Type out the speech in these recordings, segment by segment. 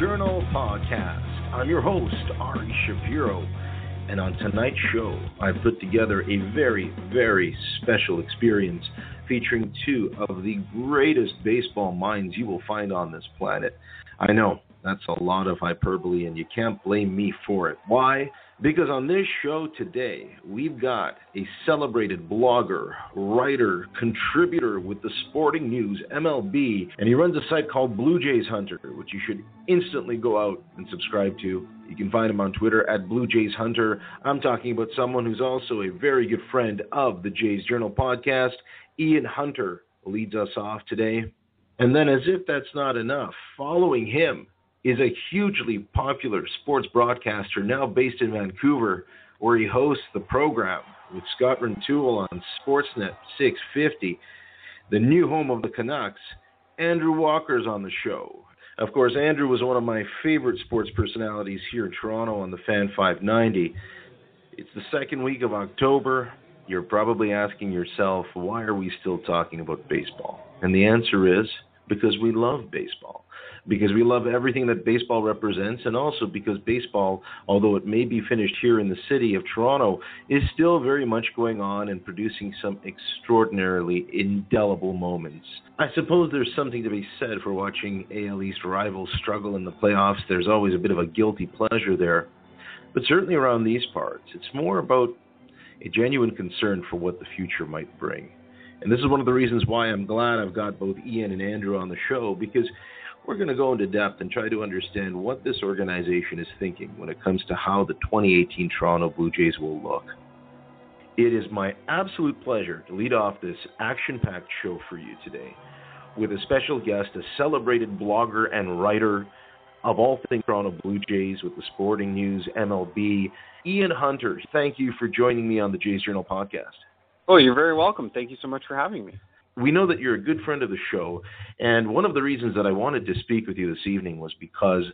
Journal podcast. I'm your host, Ari Shapiro, and on tonight's show, I've put together a very, very special experience featuring two of the greatest baseball minds you will find on this planet. I know that's a lot of hyperbole, and you can't blame me for it. Why? Because on this show today, we've got a celebrated blogger, writer, contributor with the Sporting News, MLB, and he runs a site called Blue Jays Hunter, which you should instantly go out and subscribe to. You can find him on Twitter at Blue Jays Hunter. I'm talking about someone who's also a very good friend of the Jays Journal podcast. Ian Hunter leads us off today. And then, as if that's not enough, following him is a hugely popular sports broadcaster now based in Vancouver, where he hosts the program with Scott Rintoul on Sportsnet 650, the new home of the Canucks. Andrew Walker's on the show. Of course, Andrew was one of my favorite sports personalities here in Toronto on the Fan 590. It's the second week of October. You're probably asking yourself, why are we still talking about baseball? And the answer is because we love baseball because we love everything that baseball represents, and also because baseball, although it may be finished here in the city of Toronto, is still very much going on and producing some extraordinarily indelible moments. I suppose there's something to be said for watching AL East rivals struggle in the playoffs. There's always a bit of a guilty pleasure there. But certainly around these parts, it's more about a genuine concern for what the future might bring. And this is one of the reasons why I'm glad I've got both Ian and Andrew on the show because we're going to go into depth and try to understand what this organization is thinking when it comes to how the 2018 Toronto Blue Jays will look. It is my absolute pleasure to lead off this action packed show for you today with a special guest, a celebrated blogger and writer of all things Toronto Blue Jays with the Sporting News, MLB, Ian Hunter. Thank you for joining me on the Jays Journal podcast. Oh, you're very welcome. Thank you so much for having me we know that you're a good friend of the show, and one of the reasons that I wanted to speak with you this evening was because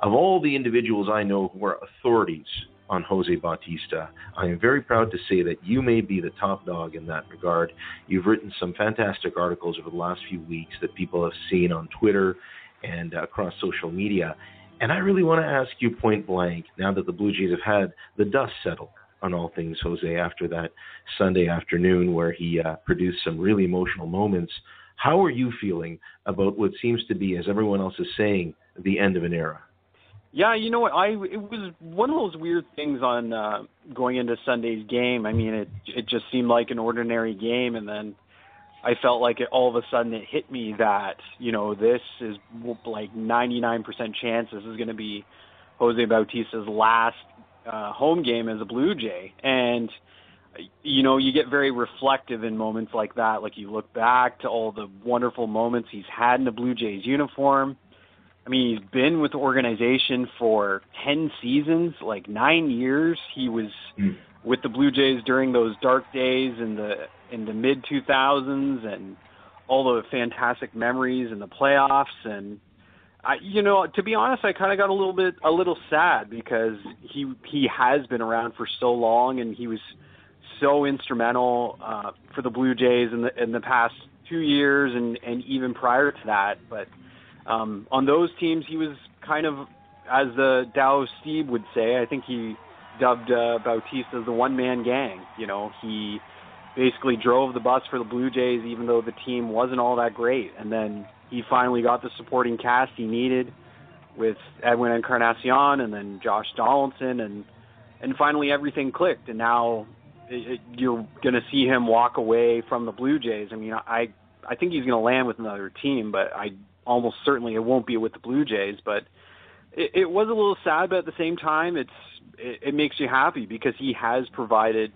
of all the individuals I know who are authorities on Jose Bautista. I am very proud to say that you may be the top dog in that regard. You've written some fantastic articles over the last few weeks that people have seen on Twitter and across social media. And I really want to ask you point blank, now that the Blue Jays have had the dust settle on all things Jose after that Sunday afternoon where he uh, produced some really emotional moments. How are you feeling about what seems to be, as everyone else is saying, the end of an era? Yeah, you know what? I it was one of those weird things on uh, going into Sunday's game. I mean, it it just seemed like an ordinary game, and then I felt like it all of a sudden it hit me that you know this is like 99% chance this is going to be Jose Bautista's last uh, home game as a Blue Jay, and you know you get very reflective in moments like that. Like you look back to all the wonderful moments he's had in the Blue Jays uniform. I mean, he's been with the organization for ten seasons, like nine years. He was mm. with the Blue Jays during those dark days in the in the mid 2000s, and all the fantastic memories in the playoffs and I, you know, to be honest, I kind of got a little bit a little sad because he he has been around for so long and he was so instrumental uh, for the Blue Jays in the in the past two years and and even prior to that. But um, on those teams, he was kind of as the Dow Steve would say. I think he dubbed uh, Bautista the one man gang. You know, he basically drove the bus for the Blue Jays, even though the team wasn't all that great, and then he finally got the supporting cast he needed with Edwin Encarnacion and then Josh Donaldson and and finally everything clicked and now it, it, you're going to see him walk away from the Blue Jays. I mean, I I think he's going to land with another team, but I almost certainly it won't be with the Blue Jays. But it, it was a little sad, but at the same time, it's it, it makes you happy because he has provided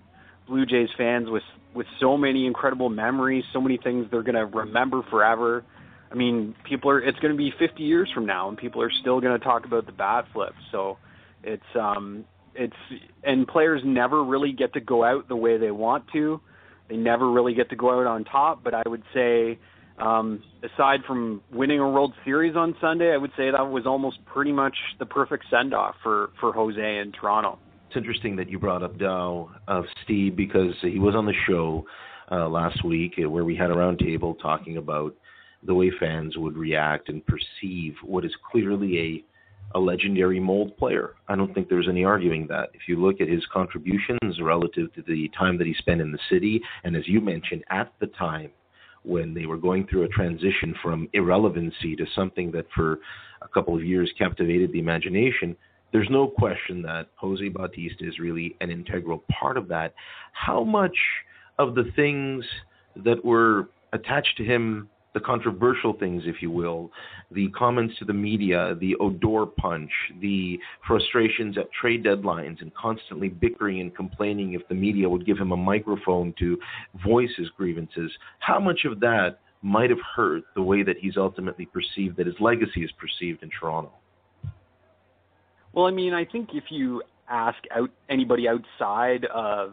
Blue Jays fans with with so many incredible memories, so many things they're going to remember forever. I mean, people are. It's going to be 50 years from now, and people are still going to talk about the bat flip. So, it's um, it's and players never really get to go out the way they want to. They never really get to go out on top. But I would say, um, aside from winning a World Series on Sunday, I would say that was almost pretty much the perfect send off for for Jose in Toronto. It's interesting that you brought up Tao of Stieb because he was on the show uh, last week where we had a roundtable talking about the way fans would react and perceive what is clearly a a legendary mold player. I don't think there's any arguing that. If you look at his contributions relative to the time that he spent in the city, and as you mentioned, at the time when they were going through a transition from irrelevancy to something that for a couple of years captivated the imagination, there's no question that Jose Bautista is really an integral part of that. How much of the things that were attached to him the controversial things, if you will, the comments to the media, the Odor punch, the frustrations at trade deadlines, and constantly bickering and complaining if the media would give him a microphone to voice his grievances. How much of that might have hurt the way that he's ultimately perceived, that his legacy is perceived in Toronto? Well, I mean, I think if you ask out anybody outside of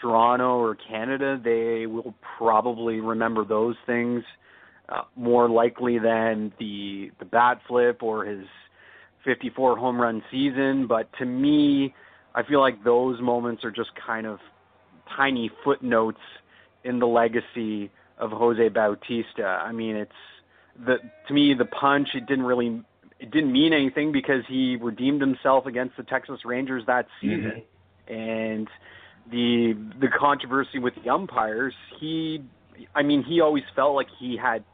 Toronto or Canada, they will probably remember those things uh, more likely than the the bat flip or his 54 home run season. But to me, I feel like those moments are just kind of tiny footnotes in the legacy of Jose Bautista. I mean, it's the to me the punch. It didn't really it didn't mean anything because he redeemed himself against the Texas Rangers that season, mm-hmm. and the the controversy with the umpires. He, I mean, he always felt like he had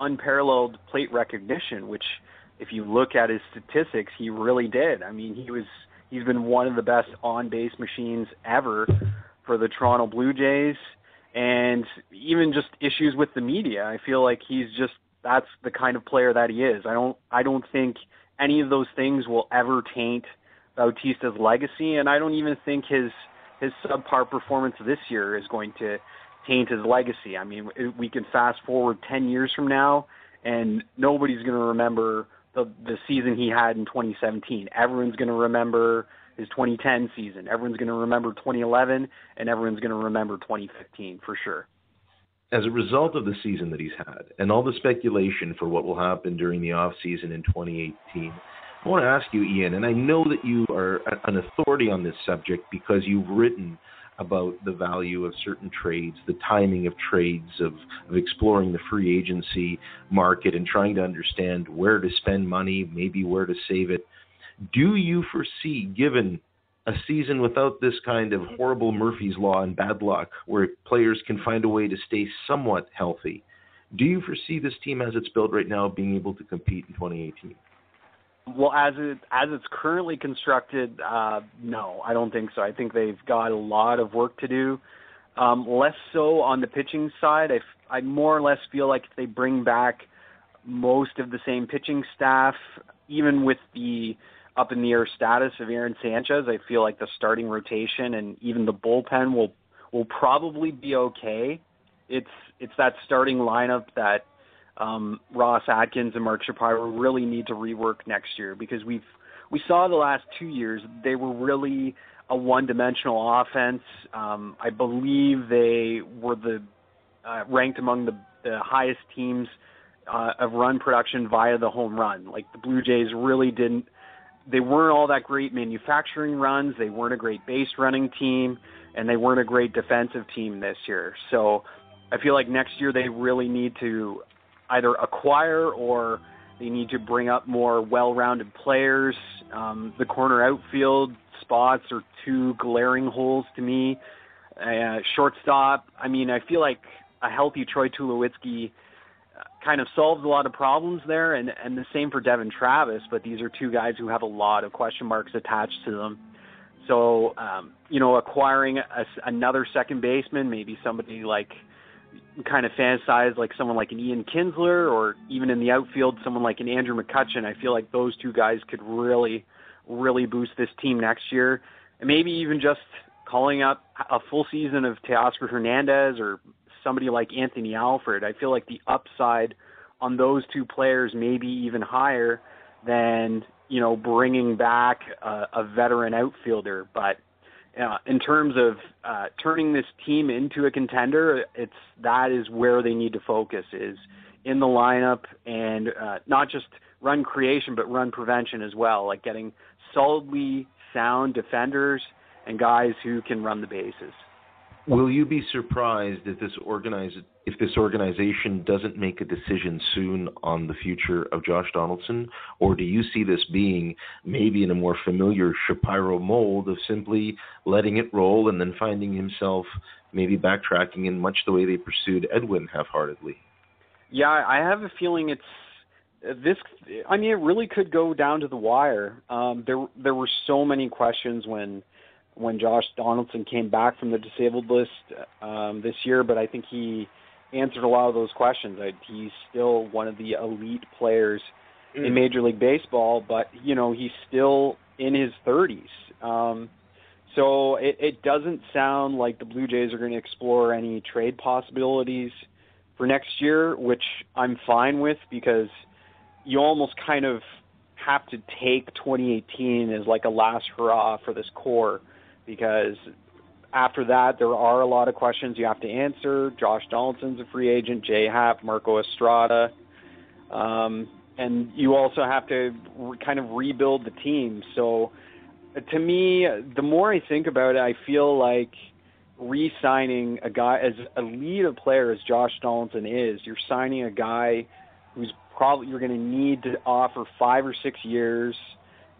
unparalleled plate recognition, which if you look at his statistics, he really did. I mean, he was he's been one of the best on base machines ever for the Toronto Blue Jays and even just issues with the media. I feel like he's just that's the kind of player that he is. I don't I don't think any of those things will ever taint Bautista's legacy and I don't even think his his subpar performance this year is going to taint his legacy. I mean, we can fast forward 10 years from now, and nobody's going to remember the the season he had in 2017. Everyone's going to remember his 2010 season. Everyone's going to remember 2011, and everyone's going to remember 2015 for sure. As a result of the season that he's had, and all the speculation for what will happen during the off season in 2018. I want to ask you, Ian, and I know that you are an authority on this subject because you've written about the value of certain trades, the timing of trades, of, of exploring the free agency market and trying to understand where to spend money, maybe where to save it. Do you foresee, given a season without this kind of horrible Murphy's Law and bad luck, where players can find a way to stay somewhat healthy, do you foresee this team as it's built right now being able to compete in 2018? Well, as it as it's currently constructed, uh, no, I don't think so. I think they've got a lot of work to do. Um, less so on the pitching side. I, I more or less feel like if they bring back most of the same pitching staff, even with the up in the air status of Aaron Sanchez, I feel like the starting rotation and even the bullpen will will probably be okay. It's it's that starting lineup that um, Ross Atkins and Mark Shapiro really need to rework next year because we've we saw the last two years they were really a one-dimensional offense. Um, I believe they were the uh, ranked among the, the highest teams uh, of run production via the home run. Like the Blue Jays really didn't. They weren't all that great manufacturing runs. They weren't a great base running team, and they weren't a great defensive team this year. So I feel like next year they really need to either acquire or they need to bring up more well-rounded players. Um, the corner outfield spots are two glaring holes to me. Uh, shortstop, I mean, I feel like a healthy Troy Tulowitzki uh, kind of solves a lot of problems there, and and the same for Devon Travis. But these are two guys who have a lot of question marks attached to them. So, um, you know, acquiring a, another second baseman, maybe somebody like kind of fantasize like someone like an Ian Kinsler or even in the outfield someone like an Andrew McCutchen. I feel like those two guys could really, really boost this team next year. And maybe even just calling up a full season of Teoscar Hernandez or somebody like Anthony Alford. I feel like the upside on those two players may be even higher than you know bringing back a, a veteran outfielder. But uh, in terms of uh, turning this team into a contender, it's that is where they need to focus is in the lineup and uh, not just run creation but run prevention as well, like getting solidly sound defenders and guys who can run the bases. Will you be surprised if this organize if this organization doesn't make a decision soon on the future of Josh Donaldson, or do you see this being maybe in a more familiar Shapiro mold of simply letting it roll and then finding himself maybe backtracking in much the way they pursued Edwin half-heartedly? Yeah, I have a feeling it's this. I mean, it really could go down to the wire. Um, there, there were so many questions when when Josh Donaldson came back from the disabled list um, this year, but I think he answered a lot of those questions. I, he's still one of the elite players mm. in Major League Baseball, but you know he's still in his 30s. Um, so it, it doesn't sound like the Blue Jays are going to explore any trade possibilities for next year, which I'm fine with because you almost kind of have to take 2018 as like a last hurrah for this core because after that there are a lot of questions you have to answer. Josh Donaldson's a free agent, Jay Happ, Marco Estrada, um, and you also have to re- kind of rebuild the team. So to me, the more I think about it, I feel like re-signing a guy as a player as Josh Donaldson is, you're signing a guy who's probably you're going to need to offer five or six years,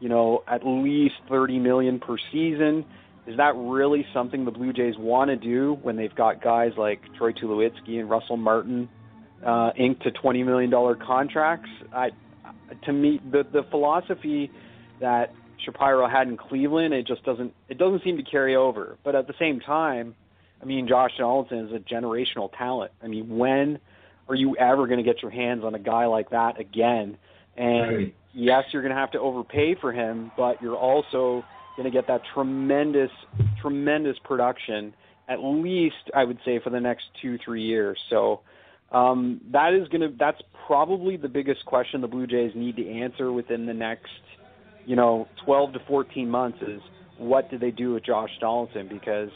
you know, at least 30 million per season. Is that really something the Blue Jays want to do when they've got guys like Troy Tulowitzki and Russell Martin uh, inked to 20 million dollar contracts? I, to me, the the philosophy that Shapiro had in Cleveland, it just doesn't it doesn't seem to carry over. But at the same time, I mean, Josh Donaldson is a generational talent. I mean, when are you ever going to get your hands on a guy like that again? And right. yes, you're going to have to overpay for him, but you're also going to get that tremendous, tremendous production at least I would say for the next two, three years. So um, that is going to that's probably the biggest question the Blue Jays need to answer within the next, you know, 12 to 14 months is what do they do with Josh Donaldson because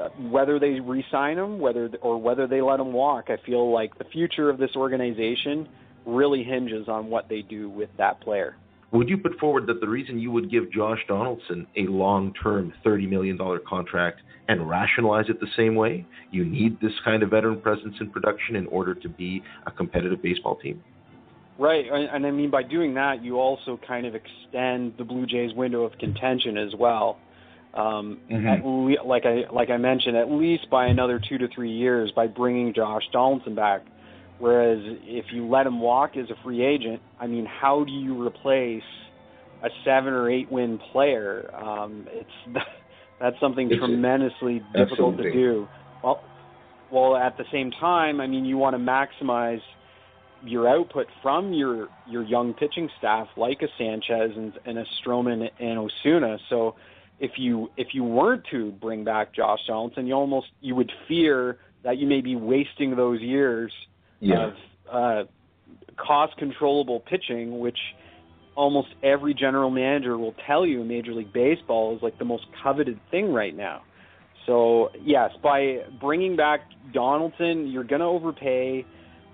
uh, whether they re-sign him, whether or whether they let him walk, I feel like the future of this organization really hinges on what they do with that player. Would you put forward that the reason you would give Josh Donaldson a long-term $30 million contract and rationalize it the same way? You need this kind of veteran presence in production in order to be a competitive baseball team. Right, and I mean by doing that, you also kind of extend the Blue Jays' window of contention as well. Um, mm-hmm. le- like I like I mentioned, at least by another two to three years by bringing Josh Donaldson back. Whereas if you let him walk as a free agent, I mean, how do you replace a seven or eight win player? Um, it's that's something it's tremendously difficult to do. Well, well, at the same time, I mean, you want to maximize your output from your your young pitching staff, like a Sanchez and, and a Stroman and Osuna. So if you if you weren't to bring back Josh Donaldson, you almost you would fear that you may be wasting those years yeah. of uh, cost controllable pitching, which almost every general manager will tell you in Major League Baseball is like the most coveted thing right now. So yes, by bringing back Donaldson, you're going to overpay.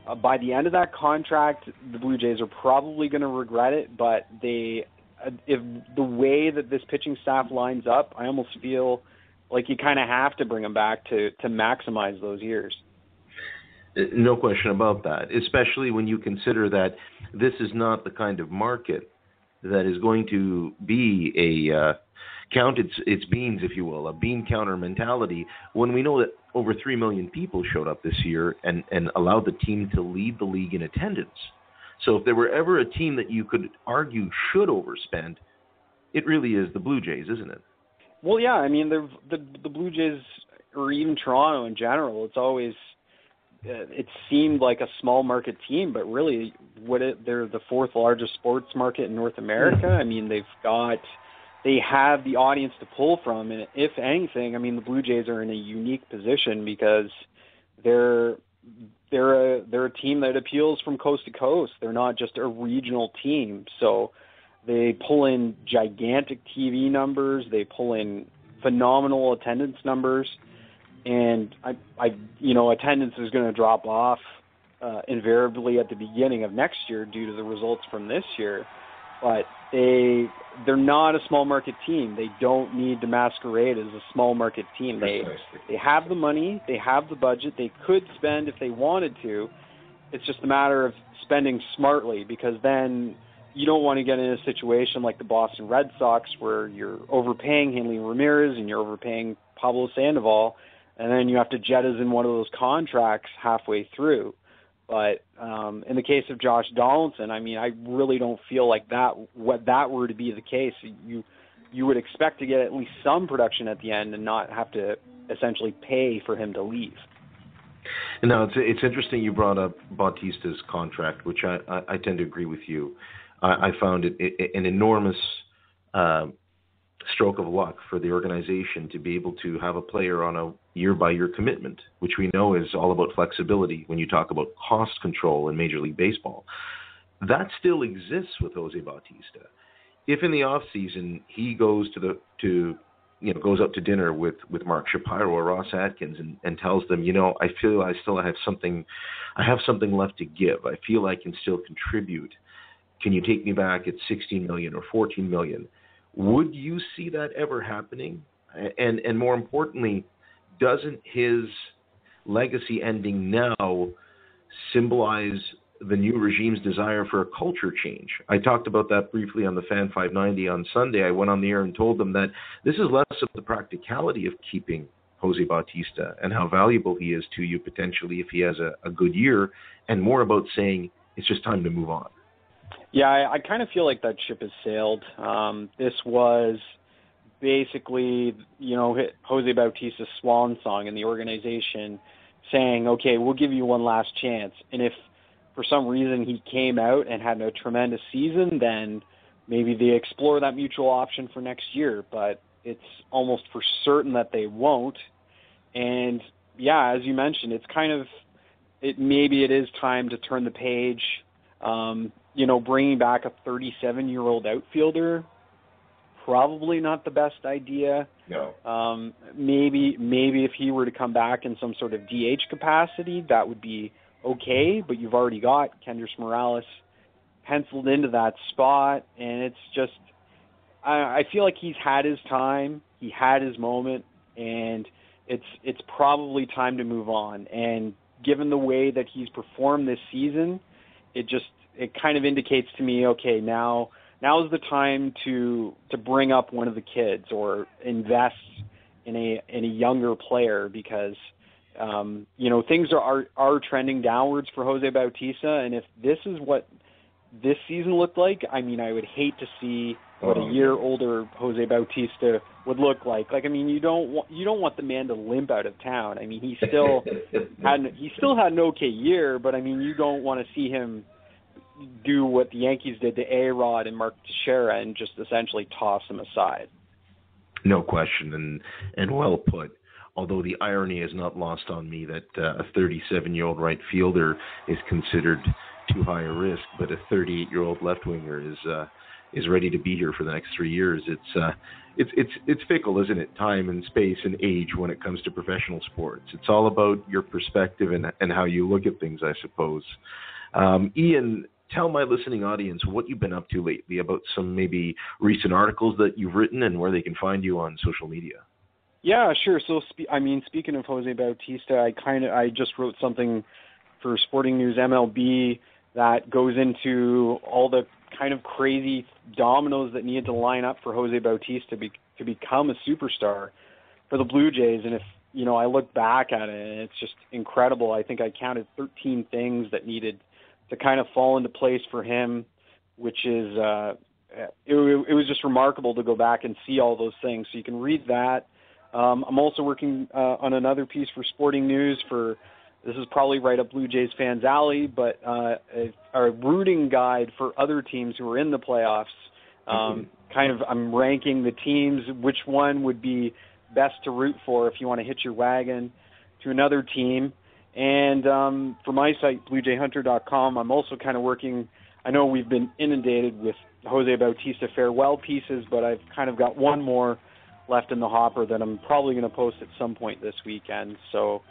Uh, by the end of that contract, the Blue Jays are probably going to regret it. But they uh, if the way that this pitching staff lines up, I almost feel like you kind of have to bring them back to to maximize those years. No question about that, especially when you consider that this is not the kind of market that is going to be a uh, count its its beans, if you will, a bean counter mentality. When we know that over three million people showed up this year and and allowed the team to lead the league in attendance, so if there were ever a team that you could argue should overspend, it really is the Blue Jays, isn't it? Well, yeah. I mean, the the, the Blue Jays, or even Toronto in general, it's always Uh, it seemed like a small market team, but really, what it, they're the fourth largest sports market in North America. Mm-hmm. I mean, they've got they have the audience to pull from, and if anything, I mean, the Blue Jays are in a unique position because they're they're a they're a team that appeals from coast to coast. They're not just a regional team. So they pull in gigantic TV numbers. They pull in phenomenal attendance numbers, and I, I you know, attendance is going to drop off uh, invariably at the beginning of next year due to the results from this year. but they they're not a small market team. They don't need to masquerade as a small market team. They they have the money, they have the budget, they could spend if they wanted to. It's just a matter of spending smartly because then you don't want to get in a situation like the Boston Red Sox where you're overpaying Hanley Ramirez and you're overpaying Pablo Sandoval, and then you have to jettison one of those contracts halfway through. But um, in the case of Josh Donaldson, I mean, I really don't feel like that. What that were to be the case, you you would expect to get at least some production at the end and not have to essentially pay for him to leave. Now it's it's interesting you brought up Bautista's contract, which I I, I tend to agree with you. I, I found it, it, an enormous uh, stroke of luck for the organization to be able to have a player on a year by year commitment, which we know is all about flexibility when you talk about cost control in Major League Baseball. That still exists with Jose Bautista. If in the off season he goes to the to you know goes up to dinner with with Mark Shapiro or Ross Atkins and, and tells them, you know, I feel I still have something I have something left to give. I feel I can still contribute. Can you take me back at 16 million or 14 million? Would you see that ever happening? And and more importantly, doesn't his legacy ending now symbolize the new regime's desire for a culture change? I talked about that briefly on the Fan 590 on Sunday. I went on the air and told them that this is less of the practicality of keeping Jose Bautista and how valuable he is to you potentially if he has a, a good year, and more about saying it's just time to move on. Yeah, I, I kind of feel like that ship has sailed. Um, this was basically, you know, Jose Bautista's swan song in the organization saying, okay, we'll give you one last chance. And if for some reason he came out and had a tremendous season, then maybe they explore that mutual option for next year. But it's almost for certain that they won't. And yeah, as you mentioned, it's kind of it. Maybe it is time to turn the page. Um, you know, bringing back a 37 year old outfielder, probably not the best idea. No. Um, maybe maybe if he were to come back in some sort of DH capacity, that would be okay. But you've already got Kendrys Morales penciled into that spot, and it's just I, I feel like he's had his time, he had his moment, and it's it's probably time to move on. And given the way that he's performed this season, it just it kind of indicates to me, okay, now now is the time to to bring up one of the kids or invest in a in a younger player because um, you know things are, are are trending downwards for Jose Bautista, and if this is what this season looked like, I mean, I would hate to see what a oh, year older Jose Bautista would look like. Like, I mean, you don't want you don't want the man to limp out of town. I mean, he still had he still had an okay year, but I mean, you don't want to see him do what the Yankees did to A Rod and Mark Teixeira and just essentially toss them aside. No question, and and well put. Although the irony is not lost on me that uh, a 37-year-old right fielder is considered too high a risk, but a 38-year-old left winger is uh, is ready to be here for the next three years. It's uh, it's it's it's fickle, isn't it? Time and space and age when it comes to professional sports. It's all about your perspective and and how you look at things, I suppose. Um, Ian, tell my listening audience what you've been up to lately about some maybe recent articles that you've written and where they can find you on social media. Yeah, sure. So, I mean, speaking of Jose Bautista, I kind of I just wrote something for Sporting News MLB that goes into all the kind of crazy dominoes that needed to line up for Jose Bautista be- to become a superstar for the Blue Jays. And if you know, I look back at it, and it's just incredible. I think I counted 13 things that needed to kind of fall into place for him, which is uh, it, it was just remarkable to go back and see all those things. So you can read that. Um, I'm also working uh, on another piece for Sporting News for this is probably right up Blue Jays fans' alley, but uh, a, a rooting guide for other teams who are in the playoffs. Um, mm-hmm. Kind of, I'm ranking the teams, which one would be best to root for if you want to hitch your wagon to another team. And um, for my site, BlueJayHunter.com, I'm also kind of working. I know we've been inundated with Jose Bautista farewell pieces, but I've kind of got one more left in the hopper that I'm probably going to post at some point this weekend. So,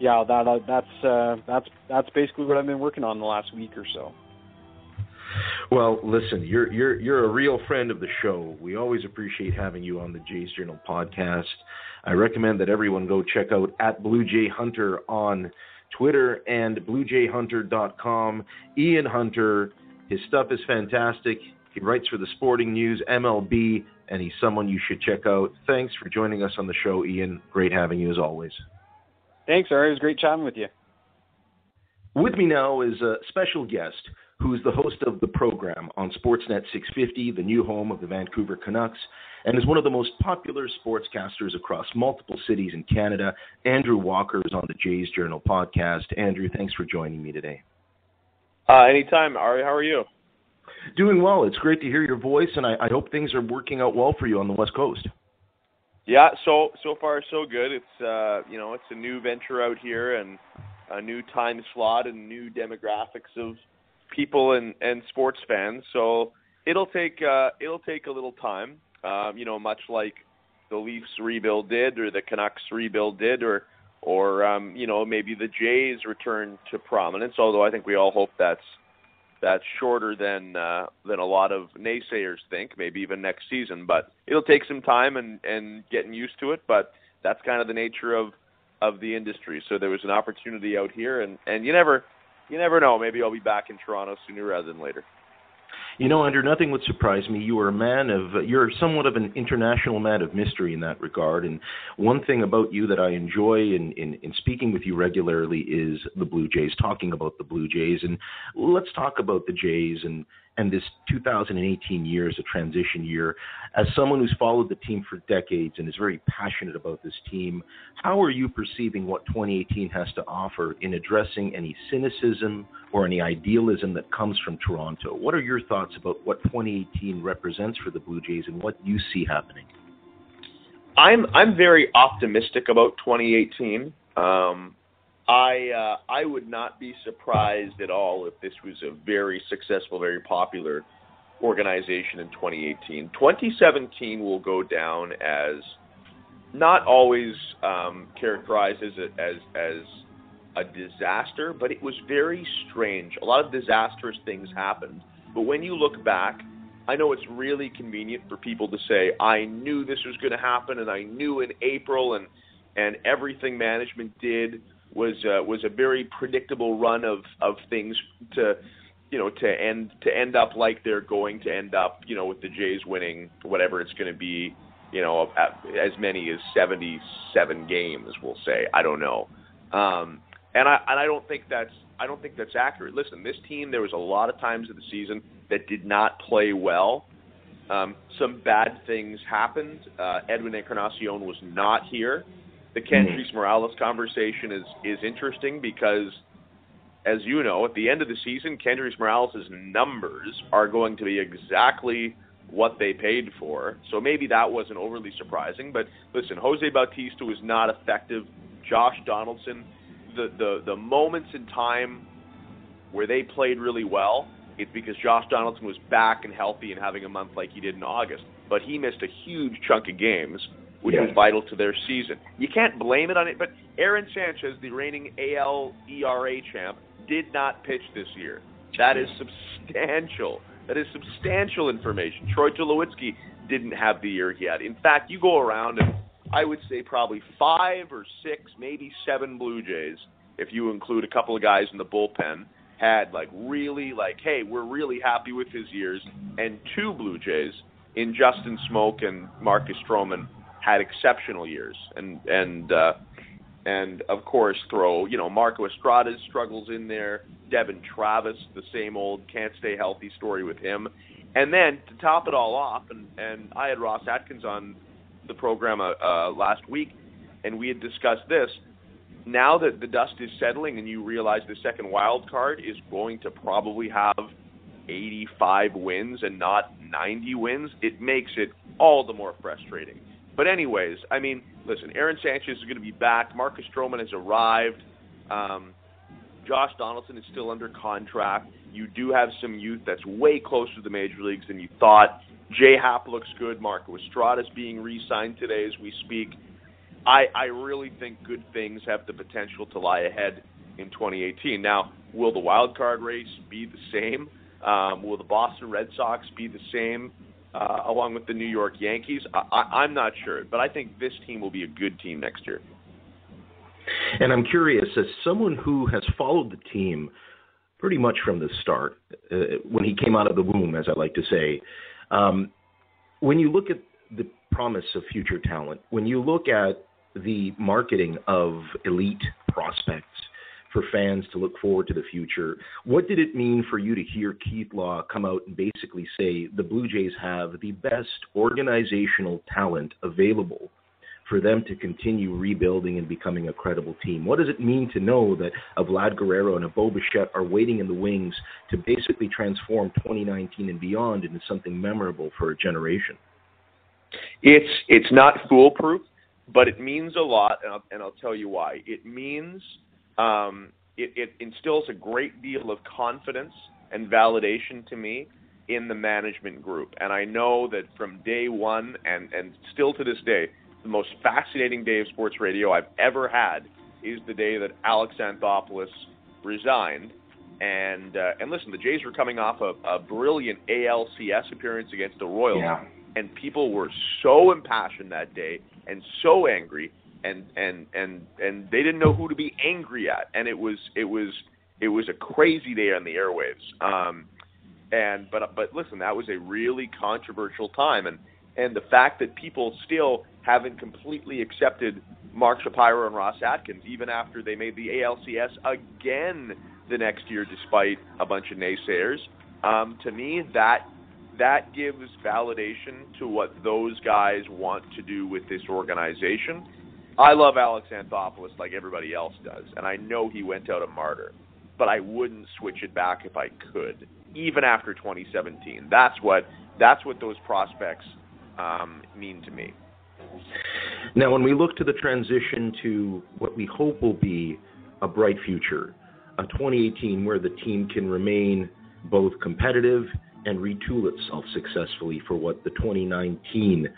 yeah, that uh, that's uh, that's that's basically what I've been working on the last week or so. Well, listen, you're you're you're a real friend of the show. We always appreciate having you on the Jays Journal podcast. I recommend that everyone go check out at Blue Jay Hunter on Twitter and BlueJayHunter.com. Ian Hunter, his stuff is fantastic. He writes for the Sporting News, MLB, and he's someone you should check out. Thanks for joining us on the show, Ian. Great having you as always. Thanks, Ari. It was great chatting with you. With me now is a special guest who is the host of the program on Sportsnet 650, the new home of the Vancouver Canucks, and is one of the most popular sportscasters across multiple cities in Canada. Andrew Walker is on the Jays Journal podcast. Andrew, thanks for joining me today. Uh, anytime, Ari. How are you? Doing well. It's great to hear your voice, and I, I hope things are working out well for you on the West Coast. Yeah, so so far so good. It's uh, you know it's a new venture out here and a new time slot and new demographics of people and and sports fans. So it'll take uh, it'll take a little time. Um, you know, much like the Leafs rebuild did, or the Canucks rebuild did, or or um, you know maybe the Jays return to prominence. Although I think we all hope that's that's shorter than uh, than a lot of naysayers think. Maybe even next season, but it'll take some time and and getting used to it. But that's kind of the nature of of the industry. So there was an opportunity out here, and and you never you never know. Maybe I'll be back in Toronto sooner rather than later. You know, under nothing would surprise me. You are a man of, you're somewhat of an international man of mystery in that regard. And one thing about you that I enjoy in, in, in speaking with you regularly is the Blue Jays, talking about the Blue Jays. And let's talk about the Jays and and this 2018 year is a transition year. As someone who's followed the team for decades and is very passionate about this team, how are you perceiving what 2018 has to offer in addressing any cynicism or any idealism that comes from Toronto? What are your thoughts about what 2018 represents for the Blue Jays and what you see happening? I'm I'm very optimistic about 2018. Um, I uh, I would not be surprised at all if this was a very successful, very popular organization in 2018. 2017 will go down as not always um, characterized as a, as as a disaster, but it was very strange. A lot of disastrous things happened, but when you look back, I know it's really convenient for people to say, "I knew this was going to happen, and I knew in April, and and everything management did." Was uh, was a very predictable run of of things to you know to end to end up like they're going to end up you know with the Jays winning whatever it's going to be you know as many as 77 games we'll say I don't know um, and I and I don't think that's I don't think that's accurate. Listen, this team there was a lot of times of the season that did not play well. Um, some bad things happened. Uh, Edwin Encarnacion was not here the Kendrys mm-hmm. Morales conversation is is interesting because, as you know, at the end of the season, Kendrys Morales' numbers are going to be exactly what they paid for. So maybe that wasn't overly surprising. But listen, Jose Bautista was not effective. Josh Donaldson, the the the moments in time where they played really well, it's because Josh Donaldson was back and healthy and having a month like he did in August. But he missed a huge chunk of games which was vital to their season. You can't blame it on it, but Aaron Sanchez, the reigning AL ERA champ, did not pitch this year. That is substantial. That is substantial information. Troy Tulowitzki didn't have the year he had. In fact, you go around and I would say probably five or six, maybe seven Blue Jays, if you include a couple of guys in the bullpen, had like really like, hey, we're really happy with his years, and two Blue Jays in Justin Smoak and Marcus Stroman had exceptional years, and and uh, and of course throw you know Marco Estrada's struggles in there, Devon Travis, the same old can't stay healthy story with him, and then to top it all off, and and I had Ross Atkins on the program uh, uh, last week, and we had discussed this. Now that the dust is settling, and you realize the second wild card is going to probably have 85 wins and not 90 wins, it makes it all the more frustrating. But anyways, I mean, listen, Aaron Sanchez is going to be back. Marcus Stroman has arrived. Um, Josh Donaldson is still under contract. You do have some youth that's way closer to the major leagues than you thought. J Happ looks good. Marco Estrada's being re-signed today as we speak. I, I really think good things have the potential to lie ahead in 2018. Now, will the wild card race be the same? Um, will the Boston Red Sox be the same uh, along with the New York Yankees? I, I, I'm not sure, but I think this team will be a good team next year. And I'm curious, as someone who has followed the team pretty much from the start, uh, when he came out of the womb, as I like to say, um, when you look at the promise of future talent, when you look at the marketing of elite prospects for fans to look forward to the future, what did it mean for you to hear Keith Law come out and basically say the Blue Jays have the best organizational talent available for them to continue rebuilding and becoming a credible team? What does it mean to know that a Vlad Guerrero and a Bo Bichette are waiting in the wings to basically transform 2019 and beyond into something memorable for a generation? It's it's not foolproof, but it means a lot, and I'll, and I'll tell you why. It means um, it, it instills a great deal of confidence and validation to me in the management group. And I know that from day one and, and still to this day, the most fascinating day of sports radio I've ever had is the day that Alex Anthopoulos resigned. And uh, and listen, the Jays were coming off a, a brilliant ALCS appearance against the Royals, yeah. and people were so impassioned that day and so angry, and and and and they didn't know who to be angry at, and it was it was it was a crazy day on the airwaves. Um, and but but listen, that was a really controversial time, and and the fact that people still haven't completely accepted Mark Shapiro and Ross Atkins, even after they made the ALCS again the next year, despite a bunch of naysayers. Um, to me, that that gives validation to what those guys want to do with this organization. I love Alex Anthopoulos like everybody else does, and I know he went out a martyr, but I wouldn't switch it back if I could, even after 2017. That's what that's what those prospects um, mean to me. Now, when we look to the transition to what we hope will be a bright future, a 2018 where the team can remain both competitive and retool itself successfully for what the 2019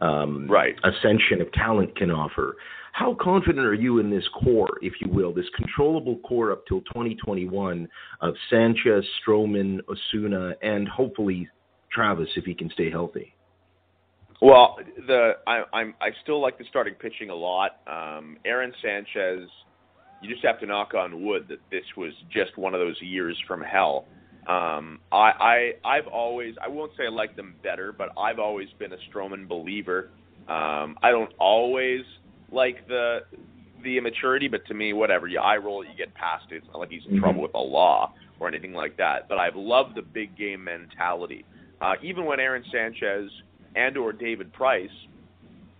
um, right. ascension of talent can offer. How confident are you in this core, if you will, this controllable core up till 2021 of Sanchez, Stroman, Osuna, and hopefully Travis if he can stay healthy? Well, the I, I'm I still like the starting pitching a lot. Um, Aaron Sanchez, you just have to knock on wood that this was just one of those years from hell. Um, I, I I've always I won't say I like them better, but I've always been a Stroman believer. Um, I don't always like the the immaturity, but to me, whatever you eye roll, you get past it. It's not like he's in mm-hmm. trouble with the law or anything like that. But I've loved the big game mentality. Uh, even when Aaron Sanchez and or David Price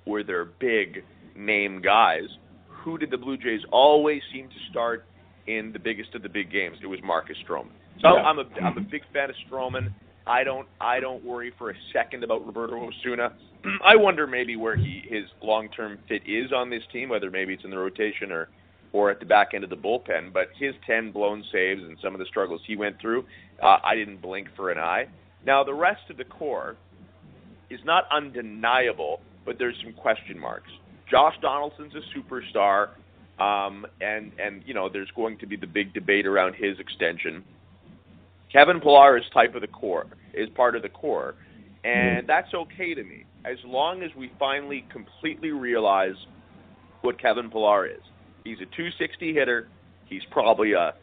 were their big name guys, who did the Blue Jays always seem to start in the biggest of the big games? It was Marcus Stroman. So yeah. I'm a I'm a big fan of Stroman. I don't I don't worry for a second about Roberto Osuna. I wonder maybe where he his long term fit is on this team, whether maybe it's in the rotation or or at the back end of the bullpen. But his ten blown saves and some of the struggles he went through, uh, I didn't blink for an eye. Now the rest of the core, is not undeniable, but there's some question marks. Josh Donaldson's a superstar, um, and and you know there's going to be the big debate around his extension. Kevin Pillar is type of the core, is part of the core, and that's okay to me as long as we finally completely realize what Kevin Pillar is. He's a 260 hitter. He's probably a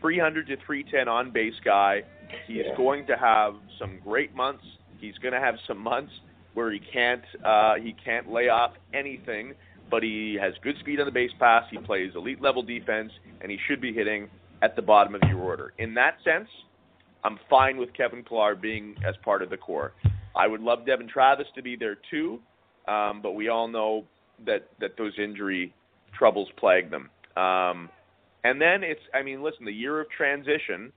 300 to 310 on base guy. He's yeah. going to have some great months He's going to have some months where he can't uh, he can't lay off anything, but he has good speed on the base pass. He plays elite level defense, and he should be hitting at the bottom of your order. In that sense, I'm fine with Kevin Pillar being as part of the core. I would love Devon Travis to be there too, um, but we all know that that those injury troubles plague them. Um, and then it's I mean, listen, the year of transition.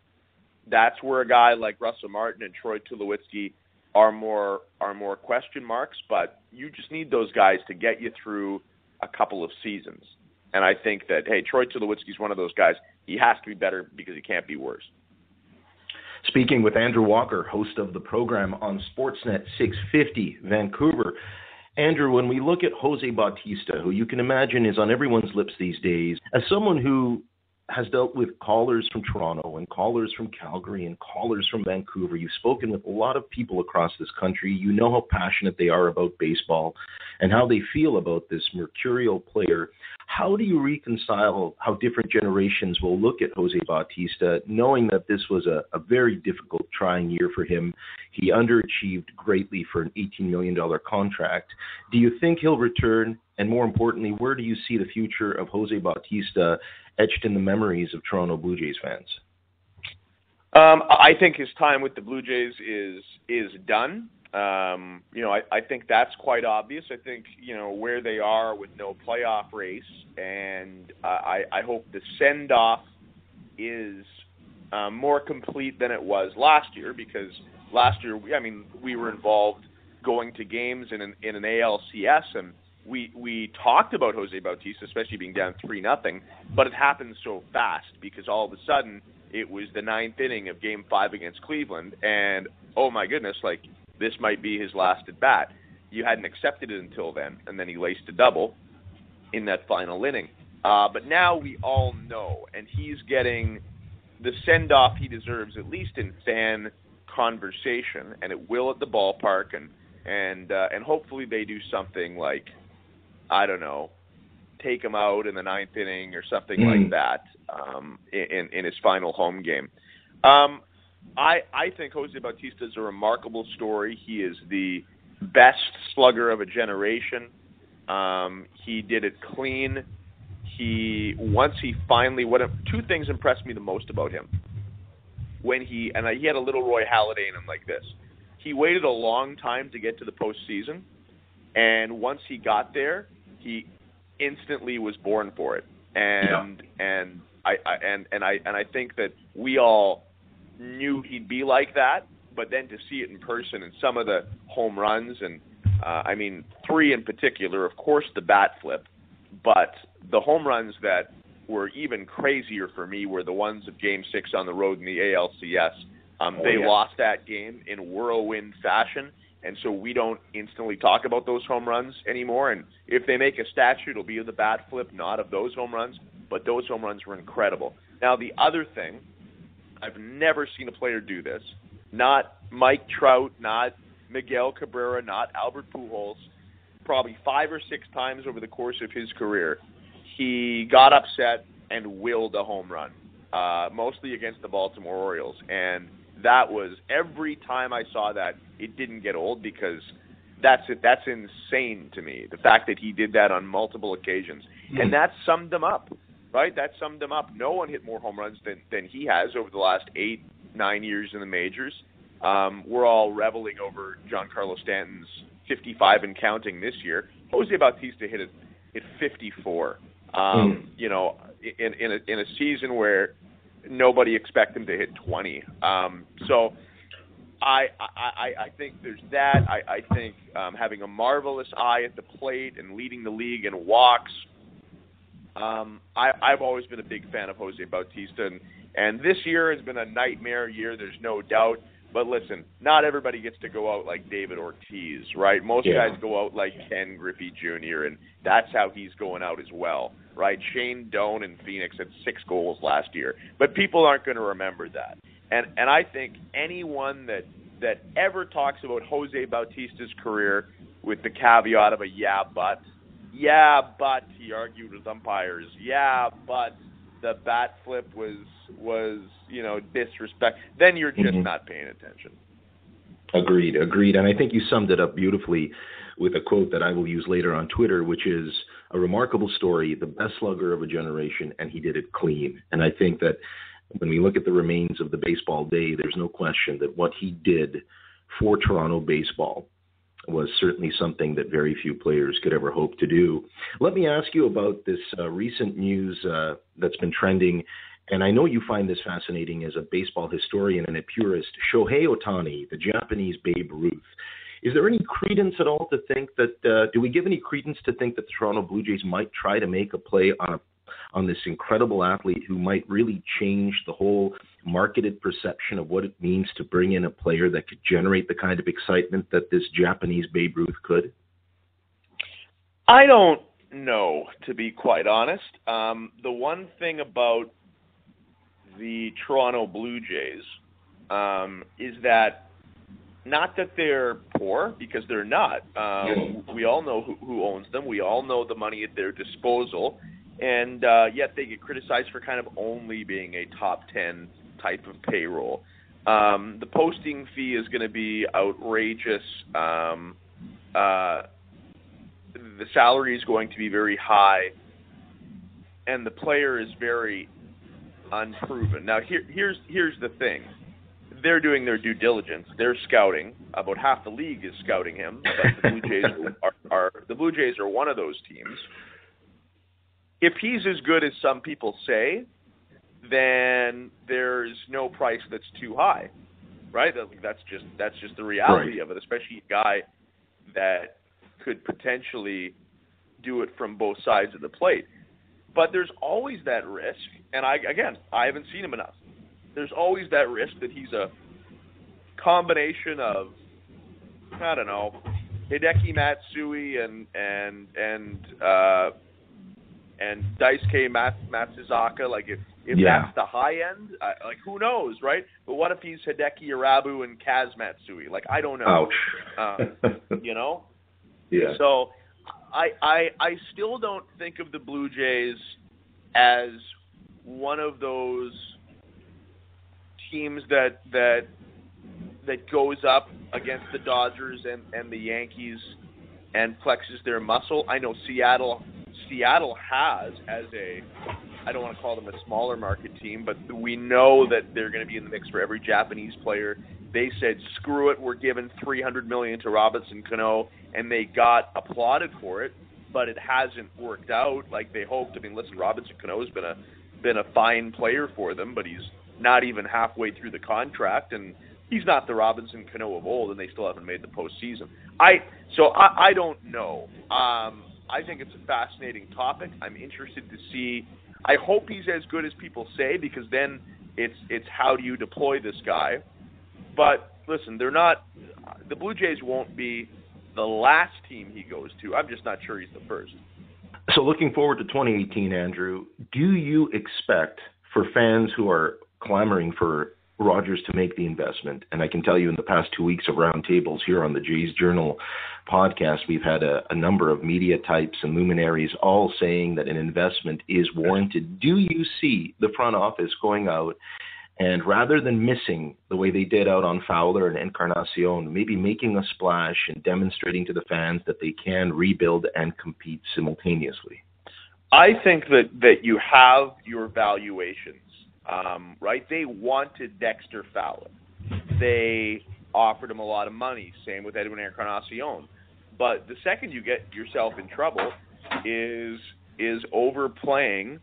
That's where a guy like Russell Martin and Troy Tulowitzki are more are more question marks, but you just need those guys to get you through a couple of seasons. And I think that hey, Troy Tulowitzki's one of those guys. He has to be better because he can't be worse. Speaking with Andrew Walker, host of the program on Sportsnet 650 Vancouver. Andrew, when we look at Jose Bautista, who you can imagine is on everyone's lips these days, as someone who has dealt with callers from Toronto and callers from Calgary and callers from Vancouver. You've spoken with a lot of people across this country. You know how passionate they are about baseball and how they feel about this mercurial player. How do you reconcile how different generations will look at Jose Bautista, knowing that this was a, a very difficult, trying year for him? He underachieved greatly for an $18 million contract. Do you think he'll return? And more importantly, where do you see the future of Jose Bautista etched in the memories of Toronto Blue Jays fans? Um, I think his time with the Blue Jays is is done. Um, you know, I, I think that's quite obvious. I think you know where they are with no playoff race, and uh, I, I hope the send off is um, more complete than it was last year because last year, I mean, we were involved going to games in an in an ALCS and we we talked about Jose Bautista, especially being down three nothing, but it happened so fast because all of a sudden it was the ninth inning of Game Five against Cleveland, and oh my goodness, like this might be his last at bat. You hadn't accepted it until then, and then he laced a double in that final inning. Uh, but now we all know, and he's getting the send off he deserves, at least in fan conversation, and it will at the ballpark, and and uh, and hopefully they do something like I don't know, take him out in the ninth inning or something mm. like that um, in in his final home game. Um, I I think Jose Bautista is a remarkable story. He is the best slugger of a generation. Um, he did it clean. He once he finally what two things impressed me the most about him when he and I, he had a little Roy Halladay in him like this. He waited a long time to get to the postseason, and once he got there, he instantly was born for it, and yeah. and I, I and and I and I think that we all knew he'd be like that, but then to see it in person and some of the home runs and uh, I mean three in particular, of course the bat flip, but the home runs that were even crazier for me were the ones of Game Six on the road in the ALCS. Um, oh, they yeah. lost that game in whirlwind fashion, and so we don't instantly talk about those home runs anymore. And if they make a statue, it'll be of the bat flip, not of those home runs. But those home runs were incredible. Now the other thing, I've never seen a player do this. Not Mike Trout, not Miguel Cabrera, not Albert Pujols. Probably five or six times over the course of his career, he got upset and willed a home run, uh, mostly against the Baltimore Orioles. And that was every time I saw that, it didn't get old because that's it. That's insane to me. The fact that he did that on multiple occasions, and hmm. that summed him up, right? That summed him up. No one hit more home runs than than he has over the last eight, nine years in the majors. Um, we're all reveling over Giancarlo Stanton's 55 and counting this year. Jose Bautista hit it at 54. Um, mm. You know, in in a, in a season where nobody expect him to hit 20. Um, so I, I I think there's that. I, I think um, having a marvelous eye at the plate and leading the league in walks. Um, I, I've always been a big fan of Jose Bautista, and, and this year has been a nightmare year. There's no doubt. But listen, not everybody gets to go out like David Ortiz, right? Most yeah. guys go out like Ken Griffey Jr., and that's how he's going out as well, right? Shane Doan in Phoenix had six goals last year, but people aren't going to remember that. And and I think anyone that that ever talks about Jose Bautista's career with the caveat of a yeah, but yeah, but he argued with umpires, yeah, but the bat flip was was you know disrespect, then you're just mm-hmm. not paying attention. Agreed, agreed, and I think you summed it up beautifully with a quote that I will use later on Twitter, which is a remarkable story, the best slugger of a generation, and he did it clean. And I think that when we look at the remains of the baseball day, there's no question that what he did for Toronto baseball was certainly something that very few players could ever hope to do. Let me ask you about this uh, recent news uh, that's been trending, and I know you find this fascinating as a baseball historian and a purist. Shohei Ohtani, the Japanese Babe Ruth. Is there any credence at all to think that? Uh, do we give any credence to think that the Toronto Blue Jays might try to make a play on a on this incredible athlete who might really change the whole marketed perception of what it means to bring in a player that could generate the kind of excitement that this Japanese Babe Ruth could? I don't know, to be quite honest. Um, the one thing about the Toronto Blue Jays um, is that not that they're poor because they're not. Um, we all know who, who owns them. We all know the money at their disposal, and uh, yet they get criticized for kind of only being a top ten type of payroll. Um, the posting fee is going to be outrageous. Um, uh, the salary is going to be very high, and the player is very unproven. Now, here, here's here's the thing: they're doing their due diligence. They're scouting. About half the league is scouting him. But the Blue Jays are, are the Blue Jays are one of those teams. If he's as good as some people say, then there's no price that's too high, right? That's just that's just the reality right. of it. Especially a guy that could potentially do it from both sides of the plate. But there's always that risk, and I again I haven't seen him enough. There's always that risk that he's a combination of I don't know Hideki Matsui and and and uh, and Daisuke Mat- Matsuzaka. Like if if yeah. that's the high end, uh, like who knows, right? But what if he's Hideki Irabu and Kaz Matsui? Like I don't know. Ouch. Uh, you know. Yeah. So I I I still don't think of the Blue Jays as one of those teams that that that goes up against the Dodgers and and the Yankees and flexes their muscle. I know Seattle Seattle has as a I don't want to call them a smaller market team, but we know that they're going to be in the mix for every Japanese player. They said, "Screw it, we're giving 300 million to Robinson Cano," and they got applauded for it. But it hasn't worked out like they hoped. I mean, listen, Robinson Cano's been a been a fine player for them, but he's not even halfway through the contract, and he's not the Robinson Cano of old, and they still haven't made the postseason. I so I, I don't know. Um, I think it's a fascinating topic. I'm interested to see. I hope he's as good as people say because then it's it's how do you deploy this guy. But listen, they're not. The Blue Jays won't be the last team he goes to. I'm just not sure he's the first. So looking forward to 2018, Andrew, do you expect for fans who are clamoring for Rogers to make the investment. And I can tell you in the past two weeks of roundtables here on the Jays Journal podcast, we've had a, a, number of media types and luminaries all saying that an investment is warranted. Do you see the front office going out and rather than missing the way they did out on Fowler and Encarnacion, maybe making a splash and demonstrating to the fans that they can rebuild and compete simultaneously? I think that, that you have your valuations um, right? They wanted Dexter Fowler. They offered him a lot of money. Same with Edwin Encarnacion. But the second you get yourself in trouble is is overplaying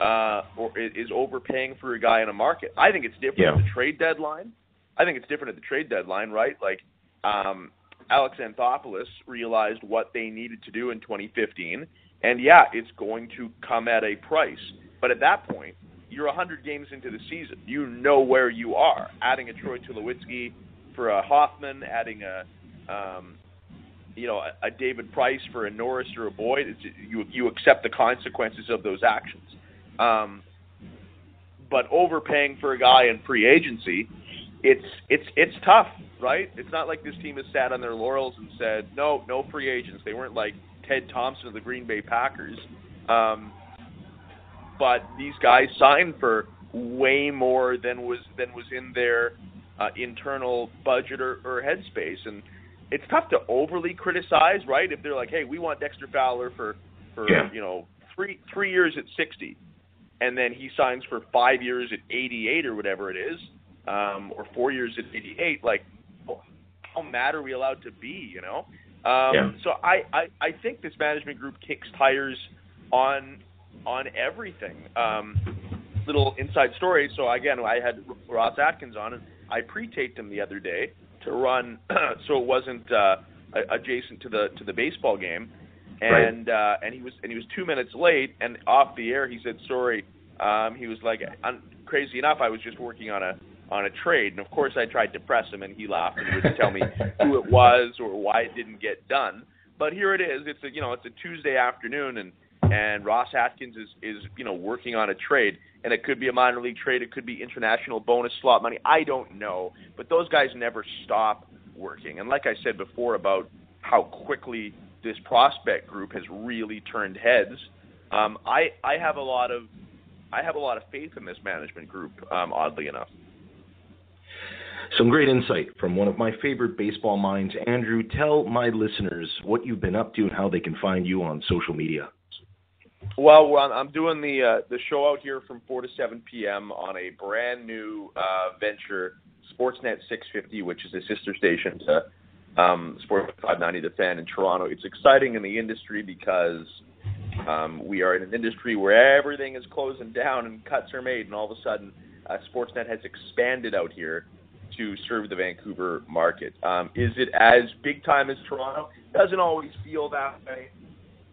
uh, or is overpaying for a guy in a market. I think it's different yeah. at the trade deadline. I think it's different at the trade deadline, right? Like um, Alex Anthopoulos realized what they needed to do in 2015, and yeah, it's going to come at a price. But at that point, you're 100 games into the season. You know where you are. Adding a Troy Tulowitzki for a Hoffman, adding a um, you know a, a David Price for a Norris or a Boyd. It's, you you accept the consequences of those actions. Um, but overpaying for a guy in free agency, it's it's it's tough, right? It's not like this team has sat on their laurels and said no, no free agents. They weren't like Ted Thompson of the Green Bay Packers. Um, but these guys signed for way more than was than was in their uh, internal budget or, or headspace, and it's tough to overly criticize, right? If they're like, "Hey, we want Dexter Fowler for for yeah. you know three three years at sixty, and then he signs for five years at eighty eight or whatever it is, um, or four years at eighty eight, like how mad are we allowed to be? You know. Um, yeah. So I, I I think this management group kicks tires on on everything. Um, little inside story. So again, I had Ross Atkins on, and I pre-taped him the other day to run, so it wasn't uh, adjacent to the to the baseball game, and right. uh, and he was and he was two minutes late, and off the air he said sorry. Um, he was like, crazy enough, I was just working on a on a trade, and of course I tried to press him, and he laughed and wouldn't tell me who it was or why it didn't get done. But here it is. It's a you know it's a Tuesday afternoon, and and Ross Atkins is is you know working on a trade, and it could be a minor league trade, it could be international bonus slot money. I don't know, but those guys never stop working. And like I said before about how quickly this prospect group has really turned heads, um, I I have a lot of I have a lot of faith in this management group. Um, oddly enough. Some great insight from one of my favorite baseball minds. Andrew, tell my listeners what you've been up to and how they can find you on social media. Well, I'm doing the uh, the show out here from 4 to 7 p.m. on a brand new uh, venture, Sportsnet 650, which is a sister station to um, Sportsnet 590, The Fan in Toronto. It's exciting in the industry because um, we are in an industry where everything is closing down and cuts are made, and all of a sudden, uh, Sportsnet has expanded out here to serve the Vancouver market. Um, is it as big time as Toronto? Doesn't always feel that way.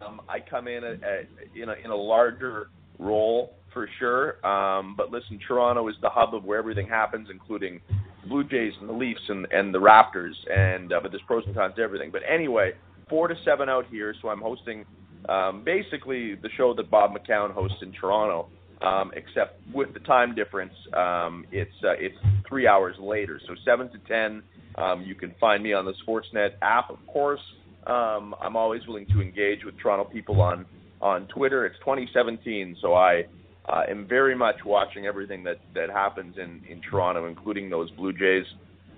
Um, I come in a, a, in, a, in a larger role for sure. Um, but listen, Toronto is the hub of where everything happens, including the Blue Jays and the Leafs and, and the Raptors. And uh, but there's pros and cons to everything. But anyway, four to seven out here. So I'm hosting um, basically the show that Bob McCown hosts in Toronto um, except with the time difference, um, it's uh, it's three hours later. So seven to ten, um, you can find me on the Sportsnet app, of course. Um, I'm always willing to engage with Toronto people on on Twitter. It's 2017, so I uh, am very much watching everything that that happens in in Toronto, including those Blue Jays.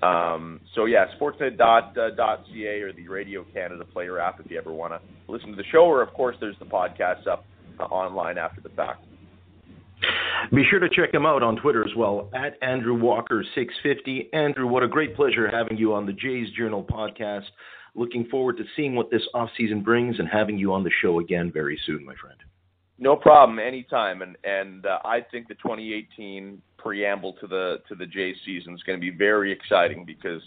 Um, so yeah, sportsnet.ca uh, or the Radio Canada Player app if you ever want to listen to the show, or of course there's the podcast up uh, online after the fact. Be sure to check him out on Twitter as well, at Andrew Walker650. Andrew, what a great pleasure having you on the Jays Journal podcast. Looking forward to seeing what this offseason brings and having you on the show again very soon, my friend. No problem, anytime. And and uh, I think the 2018 preamble to the to the Jays season is going to be very exciting because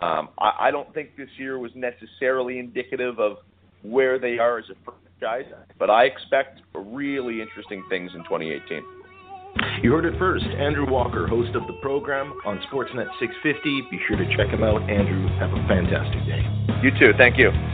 um, I, I don't think this year was necessarily indicative of where they are as a franchise, but I expect really interesting things in 2018. You heard it first. Andrew Walker, host of the program on Sportsnet 650. Be sure to check him out. Andrew, have a fantastic day. You too. Thank you.